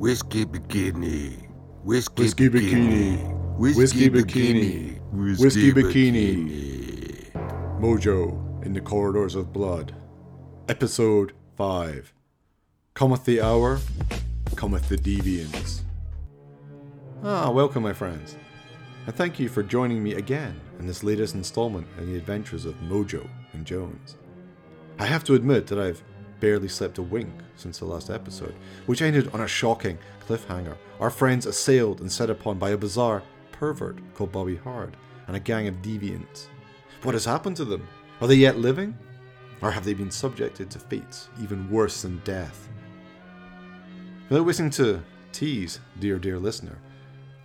Whisky bikini. Whisky, Whisky bikini. Whisky bikini. Whisky bikini. Mojo in the Corridors of Blood. Episode 5. Cometh the hour, cometh the deviants. Ah, welcome, my friends. And thank you for joining me again in this latest installment in the adventures of Mojo and Jones. I have to admit that I've barely slept a wink since the last episode, which ended on a shocking cliffhanger. Our friends assailed and set upon by a bizarre pervert called Bobby Hard and a gang of deviants. What has happened to them? Are they yet living? Or have they been subjected to fates even worse than death? Without wishing to tease, dear, dear listener,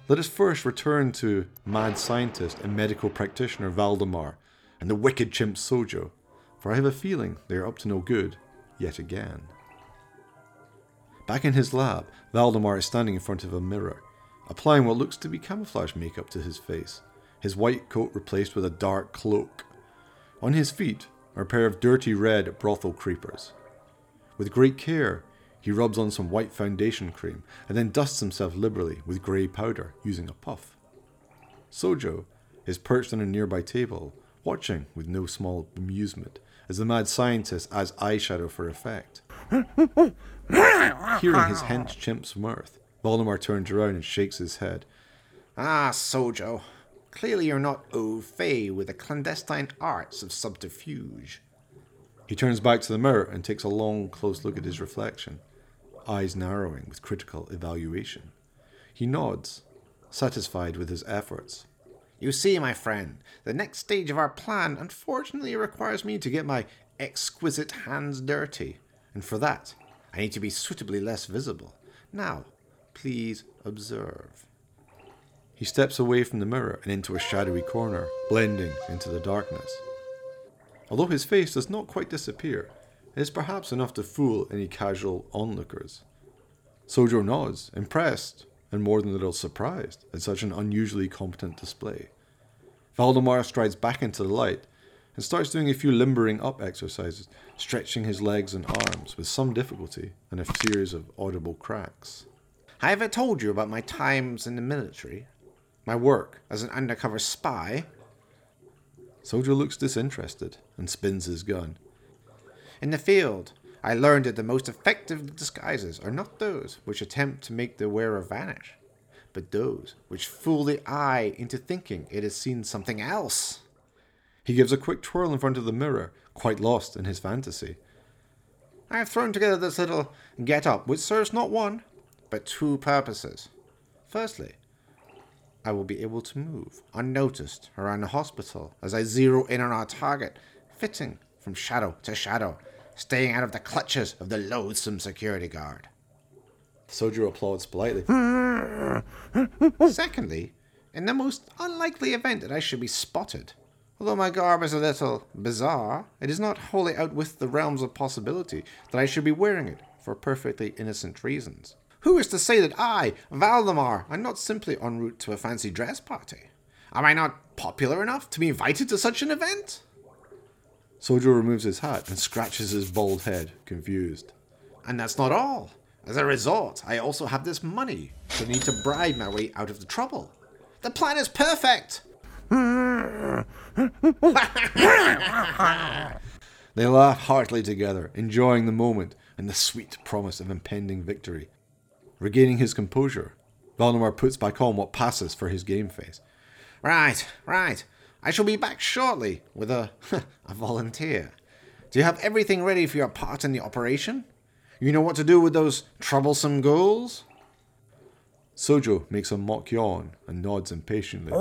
let us first return to mad scientist and medical practitioner Valdemar and the wicked chimp Sojo, for I have a feeling they are up to no good yet again. Back in his lab, Valdemar is standing in front of a mirror, applying what looks to be camouflage makeup to his face, his white coat replaced with a dark cloak. On his feet are a pair of dirty red brothel creepers. With great care, he rubs on some white foundation cream and then dusts himself liberally with grey powder using a puff. Sojo is perched on a nearby table, watching with no small amusement as the mad scientist adds eyeshadow for effect. Hearing his hench chimp's mirth, Valdemar turns around and shakes his head. Ah, Sojo. Clearly you're not au fait with the clandestine arts of subterfuge. He turns back to the mirror and takes a long, close look at his reflection, eyes narrowing with critical evaluation. He nods, satisfied with his efforts. You see, my friend, the next stage of our plan unfortunately requires me to get my exquisite hands dirty, and for that, I need to be suitably less visible. Now, please observe. He steps away from the mirror and into a shadowy corner, blending into the darkness. Although his face does not quite disappear, it is perhaps enough to fool any casual onlookers. Sojo nods, impressed and more than a little surprised at such an unusually competent display. Valdemar strides back into the light and starts doing a few limbering up exercises, stretching his legs and arms with some difficulty and a series of audible cracks. I have I told you about my times in the military, my work as an undercover spy. Sojo looks disinterested and spins his gun. In the field, I learned that the most effective disguises are not those which attempt to make the wearer vanish, but those which fool the eye into thinking it has seen something else. He gives a quick twirl in front of the mirror, quite lost in his fantasy. I have thrown together this little get up, which serves not one, but two purposes. Firstly, I will be able to move unnoticed around the hospital as I zero in on our target, fitting from shadow to shadow, staying out of the clutches of the loathsome security guard. Sojo applauds politely. Secondly, in the most unlikely event that I should be spotted, although my garb is a little bizarre, it is not wholly out with the realms of possibility that I should be wearing it for perfectly innocent reasons. Who is to say that I, Valdemar, am not simply en route to a fancy dress party? Am I not popular enough to be invited to such an event? Sojo removes his hat and scratches his bald head, confused. And that's not all. As a result, I also have this money, so I need to bribe my way out of the trouble. The plan is perfect! They laugh heartily together, enjoying the moment and the sweet promise of impending victory. Regaining his composure, Valdemar puts back on what passes for his game face. Right, right. I shall be back shortly with a, a volunteer. Do you have everything ready for your part in the operation? You know what to do with those troublesome ghouls? Sojo makes a mock yawn and nods impatiently.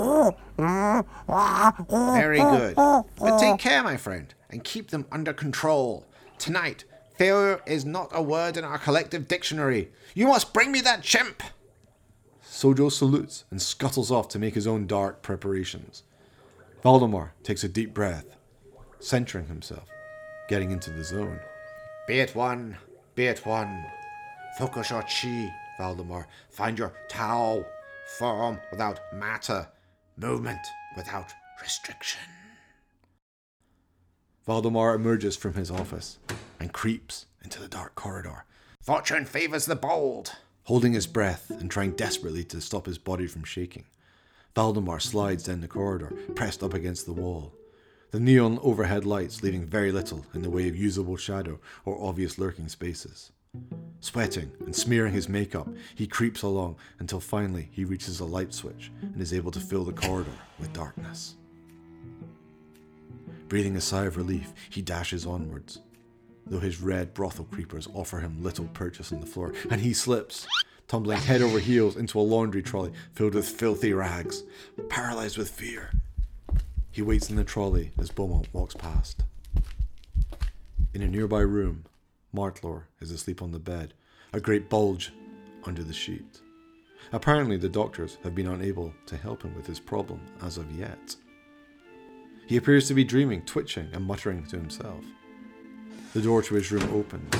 Very good. But take care, my friend, and keep them under control. Tonight, failure is not a word in our collective dictionary. You must bring me that chimp! Sojo salutes and scuttles off to make his own dark preparations. Valdemar takes a deep breath, centering himself, getting into the zone. Be it one, be it one. Focus your chi, Valdemar. Find your Tao. Form without matter. Movement without restriction. Valdemar emerges from his office and creeps into the dark corridor. Fortune favors the bold. holding his breath and trying desperately to stop his body from shaking. Valdemar slides down the corridor, pressed up against the wall. The neon overhead lights leaving very little in the way of usable shadow or obvious lurking spaces. Sweating and smearing his makeup, he creeps along until finally he reaches a light switch and is able to fill the corridor with darkness. Breathing a sigh of relief, he dashes onwards, though his red brothel creepers offer him little purchase on the floor, and he slips, tumbling head over heels into a laundry trolley filled with filthy rags. Paralyzed with fear, he waits in the trolley as Beaumont walks past. In a nearby room, Martlor is asleep on the bed, a great bulge under the sheet. Apparently, the doctors have been unable to help him with his problem as of yet. He appears to be dreaming, twitching, and muttering to himself. The door to his room opens,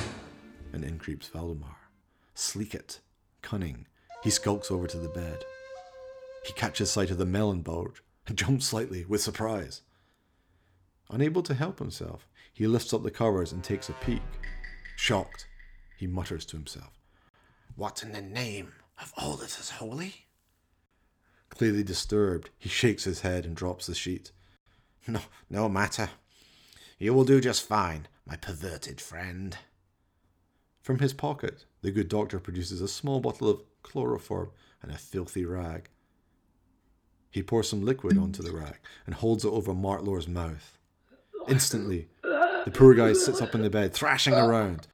and in creeps Valdemar. Sleek cunning, he skulks over to the bed. He catches sight of the melon bulge and jumps slightly with surprise. Unable to help himself, he lifts up the covers and takes a peek. Shocked, he mutters to himself, What in the name of all that is holy? Clearly disturbed, he shakes his head and drops the sheet. No, no matter. You will do just fine, my perverted friend. From his pocket, the good doctor produces a small bottle of chloroform and a filthy rag. He pours some liquid onto the rag and holds it over Martlor's mouth. Instantly, the poor guy sits up in the bed, thrashing around.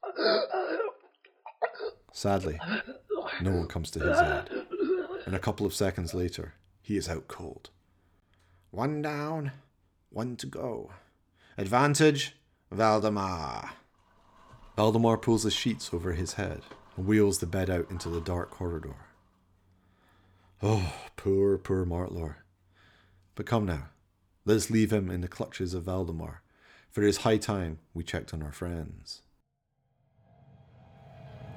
Sadly, no one comes to his aid, and a couple of seconds later, he is out cold. One down, one to go. Advantage, Valdemar. Valdemar pulls the sheets over his head and wheels the bed out into the dark corridor. Oh, poor, poor Martlor. But come now, let us leave him in the clutches of Valdemar, for it is high time we checked on our friends.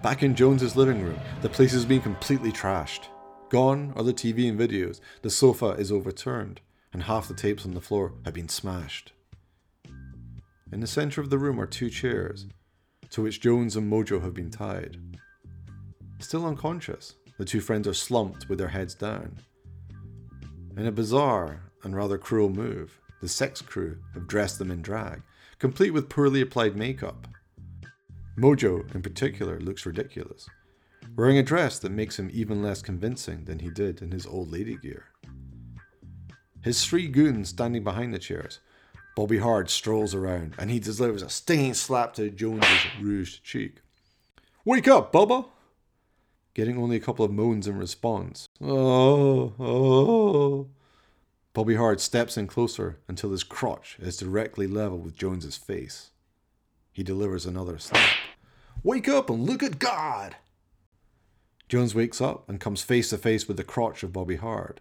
Back in Jones's living room, the place has been completely trashed. Gone are the TV and videos, the sofa is overturned, and half the tapes on the floor have been smashed. In the centre of the room are two chairs, to which Jones and Mojo have been tied. Still unconscious, the two friends are slumped with their heads down. In a bizarre and rather cruel move, the sex crew have dressed them in drag, complete with poorly applied makeup. Mojo, in particular, looks ridiculous, wearing a dress that makes him even less convincing than he did in his old lady gear. His three goons standing behind the chairs Bobby Hard strolls around and he delivers a stinging slap to Jones's rouged cheek. Wake up, Bubba! Getting only a couple of moans in response. Oh, oh. Bobby Hard steps in closer until his crotch is directly level with Jones's face. He delivers another slap. Wake up and look at God! Jones wakes up and comes face to face with the crotch of Bobby Hard.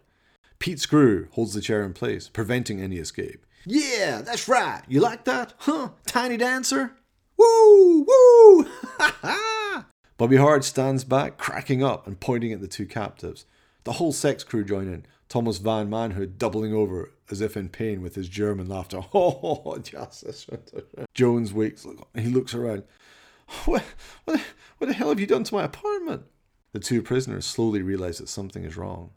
Pete Screw holds the chair in place, preventing any escape. Yeah, that's right. You like that? Huh? Tiny dancer? Woo! Woo! Ha ha! Bobby Hard stands back, cracking up and pointing at the two captives. The whole sex crew join in, Thomas Von Manhood doubling over as if in pain with his German laughter. Oh, justice. Jones wakes, he looks around. What, what, what the hell have you done to my apartment? The two prisoners slowly realize that something is wrong.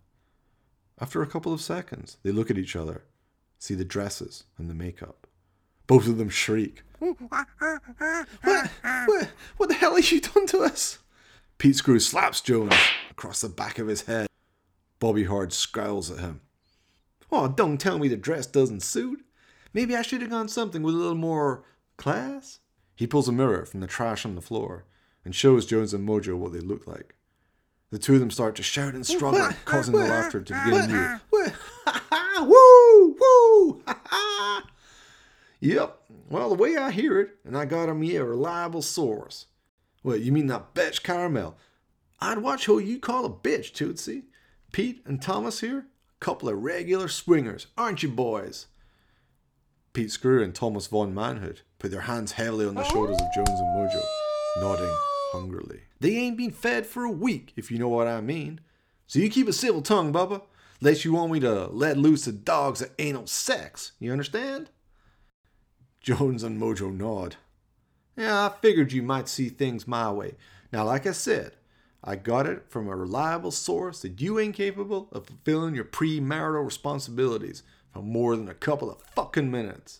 After a couple of seconds, they look at each other see the dresses and the makeup. Both of them shriek. what, what, what the hell have you done to us? Pete Screw slaps Jones across the back of his head. Bobby Hard scowls at him. Oh, don't tell me the dress doesn't suit. Maybe I should have gone something with a little more class. He pulls a mirror from the trash on the floor and shows Jones and Mojo what they look like. The two of them start to shout and struggle, causing the laughter to begin anew. Woo! Woo! Yep. Well, the way I hear it, and I got me a reliable source. Well, you mean that bitch Caramel? I'd watch who you call a bitch, Tootsie. Pete and Thomas here, a couple of regular swingers, aren't you, boys? Pete Screw and Thomas Von Manhood put their hands heavily on the shoulders of Jones and Mojo, nodding hungrily. They ain't been fed for a week, if you know what I mean. So you keep a civil tongue, Bubba, lest you want me to let loose the dogs of anal sex. You understand? Jones and Mojo nod. Yeah, I figured you might see things my way. Now, like I said, I got it from a reliable source that you ain't capable of fulfilling your premarital responsibilities for more than a couple of fucking minutes.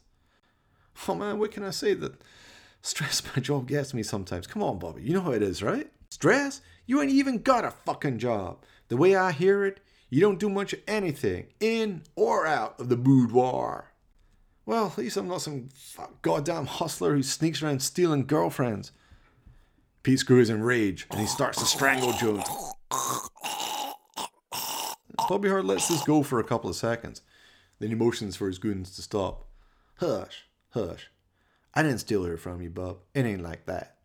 Oh man, what can I say that stress my job gets me sometimes? Come on, Bobby, you know how it is, right? Stress? You ain't even got a fucking job. The way I hear it, you don't do much of anything, in or out of the boudoir. Well, at least I'm not some goddamn hustler who sneaks around stealing girlfriends. Pete Screw is in rage and he starts to strangle Jones. Bobby Hard lets this go for a couple of seconds. Then he motions for his goons to stop. Hush, hush. I didn't steal her from you, Bub. It ain't like that.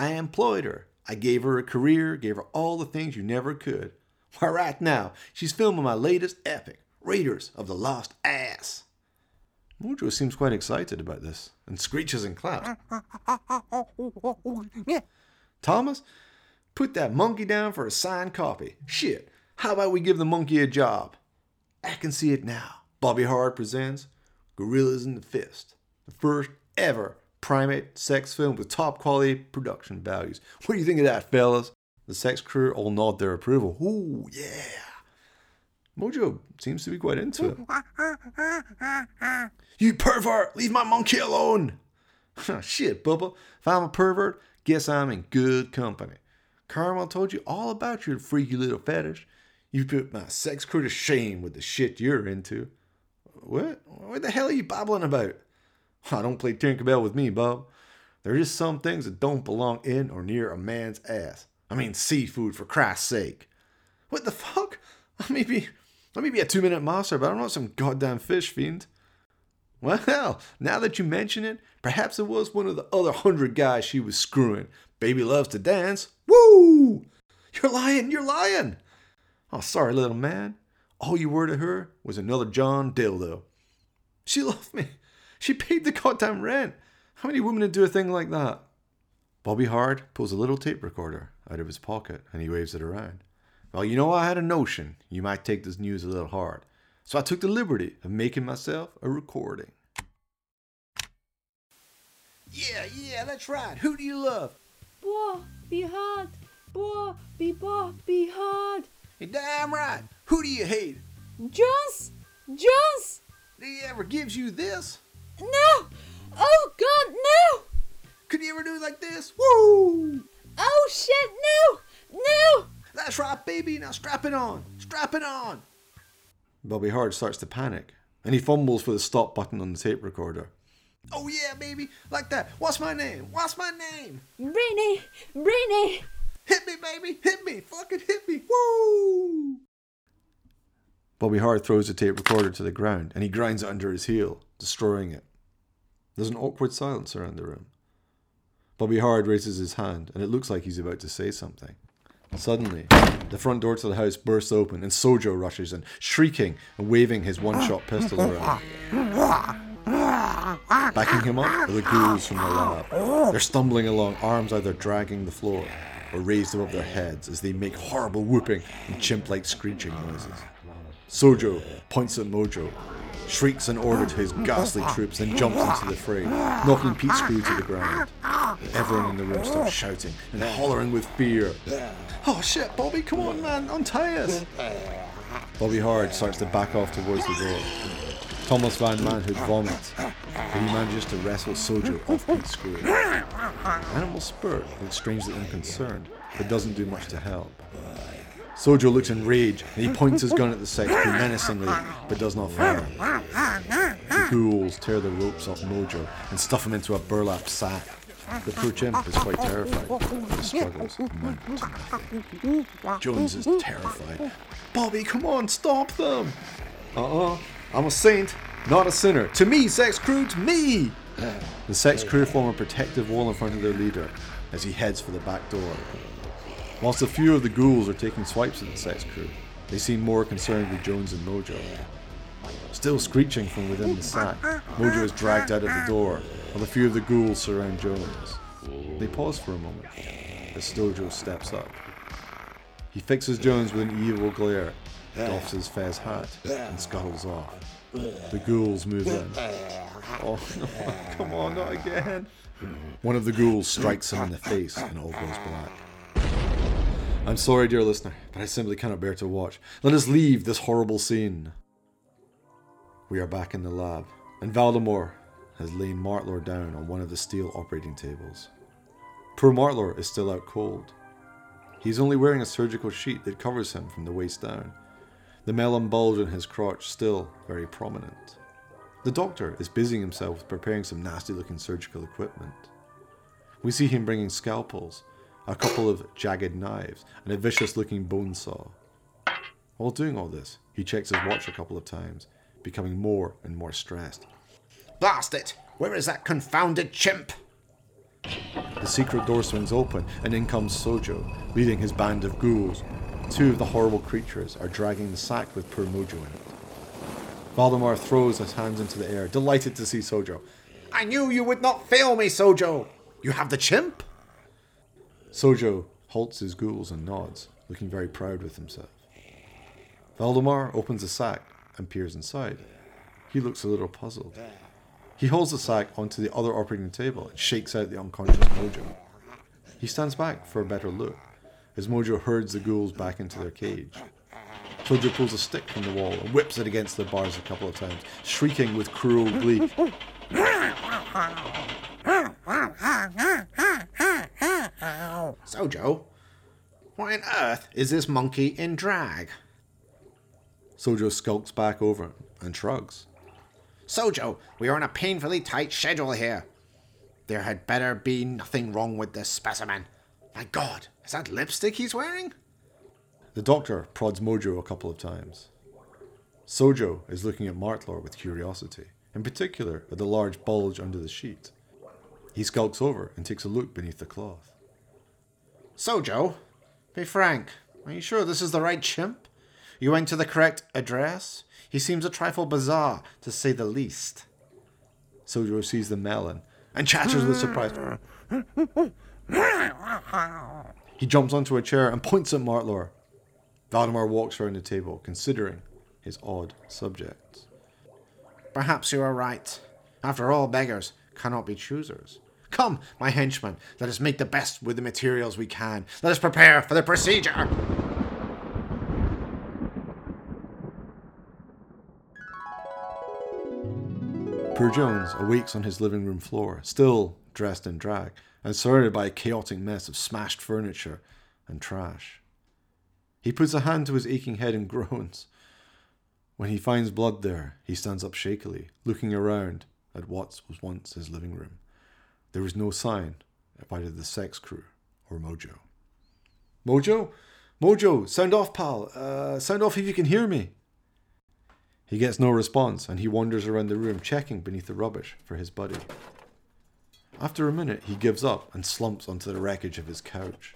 I employed her. I gave her a career, gave her all the things you never could. Why, right now, she's filming my latest epic, Raiders of the Lost Ass. Mojo seems quite excited about this and screeches and claps. Thomas, put that monkey down for a signed copy. Shit, how about we give the monkey a job? I can see it now. Bobby Hard presents Gorillas in the Fist, the first ever primate sex film with top quality production values. What do you think of that, fellas? The sex crew all nod their approval. Ooh, yeah. Mojo seems to be quite into it. you pervert! Leave my monkey alone! Oh, shit, Bubba. If I'm a pervert, guess I'm in good company. Carmel told you all about your freaky little fetish. You put my sex crew to shame with the shit you're into. What? What the hell are you babbling about? I don't play Tinkerbell with me, Bob. There are just some things that don't belong in or near a man's ass. I mean, seafood, for Christ's sake. What the fuck? I may be, I may be a two minute master, but I'm not some goddamn fish fiend. Well, now that you mention it, perhaps it was one of the other hundred guys she was screwing. Baby loves to dance. Woo! You're lying, you're lying. Oh, sorry, little man. All you were to her was another John Dildo. She loved me. She paid the goddamn rent. How many women would do a thing like that? Bobby Hard pulls a little tape recorder out of his pocket and he waves it around. Well, you know, I had a notion you might take this news a little hard, so I took the liberty of making myself a recording. Yeah, yeah, that's right. Who do you love? Boah, be hard. Boah, be boah, be hard. You're damn right. Who do you hate? Jones! Jones! He ever gives you this? No! Oh God, no! Could he ever do it like this? Woo! Oh shit, no! No! That's right, baby. Now strap it on. Strap it on. Bobby Hard starts to panic, and he fumbles for the stop button on the tape recorder. Oh yeah, baby, like that. What's my name? What's my name? Rainy! Rainy! Hit me, baby! Hit me! Fucking hit me! Woo! Bobby Hard throws the tape recorder to the ground and he grinds it under his heel, destroying it. There's an awkward silence around the room. Bobby Hard raises his hand and it looks like he's about to say something. Suddenly, the front door to the house bursts open and Sojo rushes in, shrieking and waving his one shot pistol around. Backing him up are the ghouls from the lab. They're stumbling along, arms either dragging the floor or raised above their heads as they make horrible whooping and chimp like screeching noises. Sojo points at Mojo, shrieks an order to his ghastly troops, then jumps into the fray, knocking Pete Screw to the ground. Everyone in the room starts shouting and hollering with fear. Oh shit, Bobby, come on, man, untie us! Bobby Hard starts to back off towards the door. Thomas Von Manhood vomits, but he manages to wrestle Sojo off Pete Screw. Animal Spurt looks strangely unconcerned, but doesn't do much to help. Sojo looks enraged and he points his gun at the sex crew menacingly, but does not fire. The ghouls tear the ropes off Mojo and stuff him into a burlap sack. The poor chimp is quite terrified, the struggles. Jones is terrified. Bobby, come on, stop them! Uh-uh. I'm a saint, not a sinner. To me, sex crew, to me! The sex crew form a protective wall in front of their leader as he heads for the back door. Whilst a few of the ghouls are taking swipes at the sex crew, they seem more concerned with Jones and Mojo. Still screeching from within the sack, Mojo is dragged out of the door, while a few of the ghouls surround Jones. They pause for a moment as Sojo steps up. He fixes Jones with an evil glare, doffs his fez hat, and scuttles off. The ghouls move in. Oh no, come on, not again. One of the ghouls strikes him in the face and all goes black. I'm sorry, dear listener, but I simply cannot bear to watch. Let us leave this horrible scene. We are back in the lab, and Valdemar has lain Martlor down on one of the steel operating tables. Poor Martlor is still out cold. He's only wearing a surgical sheet that covers him from the waist down, the melon bulge in his crotch still very prominent. The doctor is busying himself with preparing some nasty looking surgical equipment. We see him bringing scalpels, a couple of jagged knives, and a vicious looking bone saw. While doing all this, he checks his watch a couple of times, becoming more and more stressed. Blast it! Where is that confounded chimp? The secret door swings open, and in comes Sojo, leading his band of ghouls. Two of the horrible creatures are dragging the sack with poor Mojo in it. Valdemar throws his hands into the air, delighted to see Sojo. I knew you would not fail me, Sojo! You have the chimp? Sojo halts his ghouls and nods, looking very proud with himself. Valdemar opens the sack and peers inside. He looks a little puzzled. He holds the sack onto the other operating table and shakes out the unconscious Mojo. He stands back for a better look as Mojo herds the ghouls back into their cage. Sojo pulls a stick from the wall and whips it against the bars a couple of times, shrieking with cruel glee. Sojo, why on earth is this monkey in drag? Sojo skulks back over and shrugs. Sojo, we are on a painfully tight schedule here. There had better be nothing wrong with this specimen. My god, is that lipstick he's wearing? The doctor prods Mojo a couple of times. Sojo is looking at Martlor with curiosity, in particular at the large bulge under the sheet. He skulks over and takes a look beneath the cloth. Sojo, be frank. Are you sure this is the right chimp? You went to the correct address? He seems a trifle bizarre, to say the least. Sojo sees the melon and chatters with surprise. he jumps onto a chair and points at Martlor. Valdemar walks around the table, considering his odd subjects. Perhaps you are right. After all, beggars cannot be choosers. Come, my henchman, let us make the best with the materials we can. Let us prepare for the procedure. Poor Jones awakes on his living room floor, still dressed in drag, and surrounded by a chaotic mess of smashed furniture and trash. He puts a hand to his aching head and groans. When he finds blood there, he stands up shakily, looking around at what was once his living room. There is no sign of either the sex crew or Mojo. Mojo? Mojo, sound off, pal. Uh, sound off if you can hear me. He gets no response and he wanders around the room checking beneath the rubbish for his buddy. After a minute, he gives up and slumps onto the wreckage of his couch.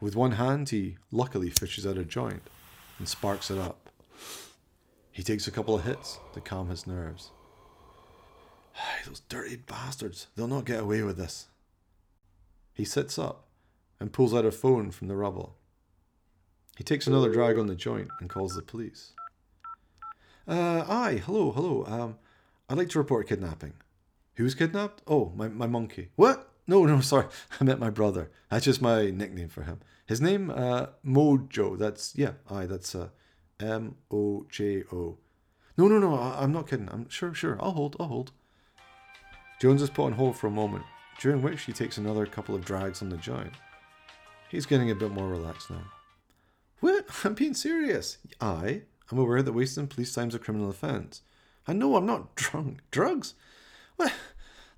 With one hand, he luckily fishes out a joint and sparks it up. He takes a couple of hits to calm his nerves. Those dirty bastards, they'll not get away with this. He sits up and pulls out a phone from the rubble. He takes another drag on the joint and calls the police. Uh, aye, hello, hello. Um, I'd like to report kidnapping. Who's kidnapped? Oh, my, my monkey. What? No, no, sorry. I meant my brother. That's just my nickname for him. His name, uh, Mojo. That's, yeah, aye, that's, uh, M O J O. No, no, no, I, I'm not kidding. I'm sure, sure. I'll hold, I'll hold. Jones is put on hold for a moment, during which he takes another couple of drags on the joint. He's getting a bit more relaxed now. What? I'm being serious. I I'm aware that wasting police time is a criminal offence. I know I'm not drunk. Drugs? Well,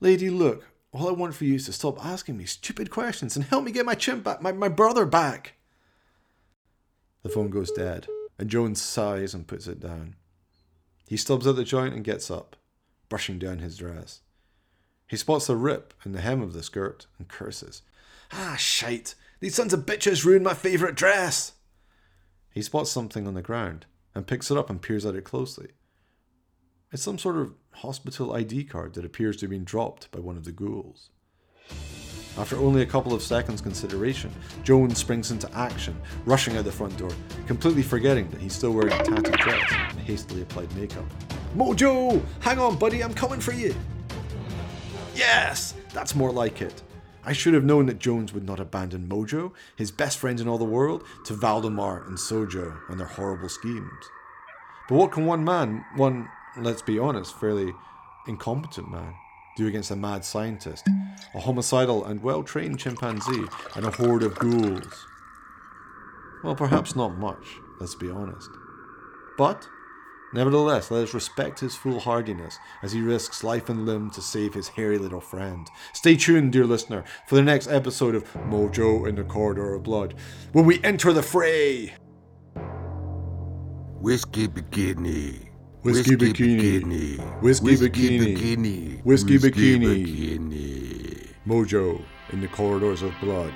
lady, look, all I want for you is to stop asking me stupid questions and help me get my chimp back, my, my brother back. The phone goes dead, and Jones sighs and puts it down. He stubs out the joint and gets up, brushing down his dress. He spots a rip in the hem of the skirt and curses. Ah, shite! These sons of bitches ruined my favourite dress! He spots something on the ground and picks it up and peers at it closely. It's some sort of hospital ID card that appears to have been dropped by one of the ghouls. After only a couple of seconds' consideration, Jones springs into action, rushing out the front door, completely forgetting that he's still wearing a tattered dress and hastily applied makeup. Mojo! Hang on, buddy, I'm coming for you! Yes! That's more like it. I should have known that Jones would not abandon Mojo, his best friends in all the world, to Valdemar and Sojo and their horrible schemes. But what can one man, one, let's be honest, fairly incompetent man, do against a mad scientist, a homicidal and well trained chimpanzee, and a horde of ghouls? Well, perhaps not much, let's be honest. But, nevertheless, let us respect his foolhardiness as he risks life and limb to save his hairy little friend. Stay tuned, dear listener, for the next episode of Mojo in the Corridor of Blood, when we enter the fray! Whisky Bikini. Whisky Bikini. Whisky Bikini. Bikini. Whisky Bikini. Bikini. Mojo in the Corridors of Blood.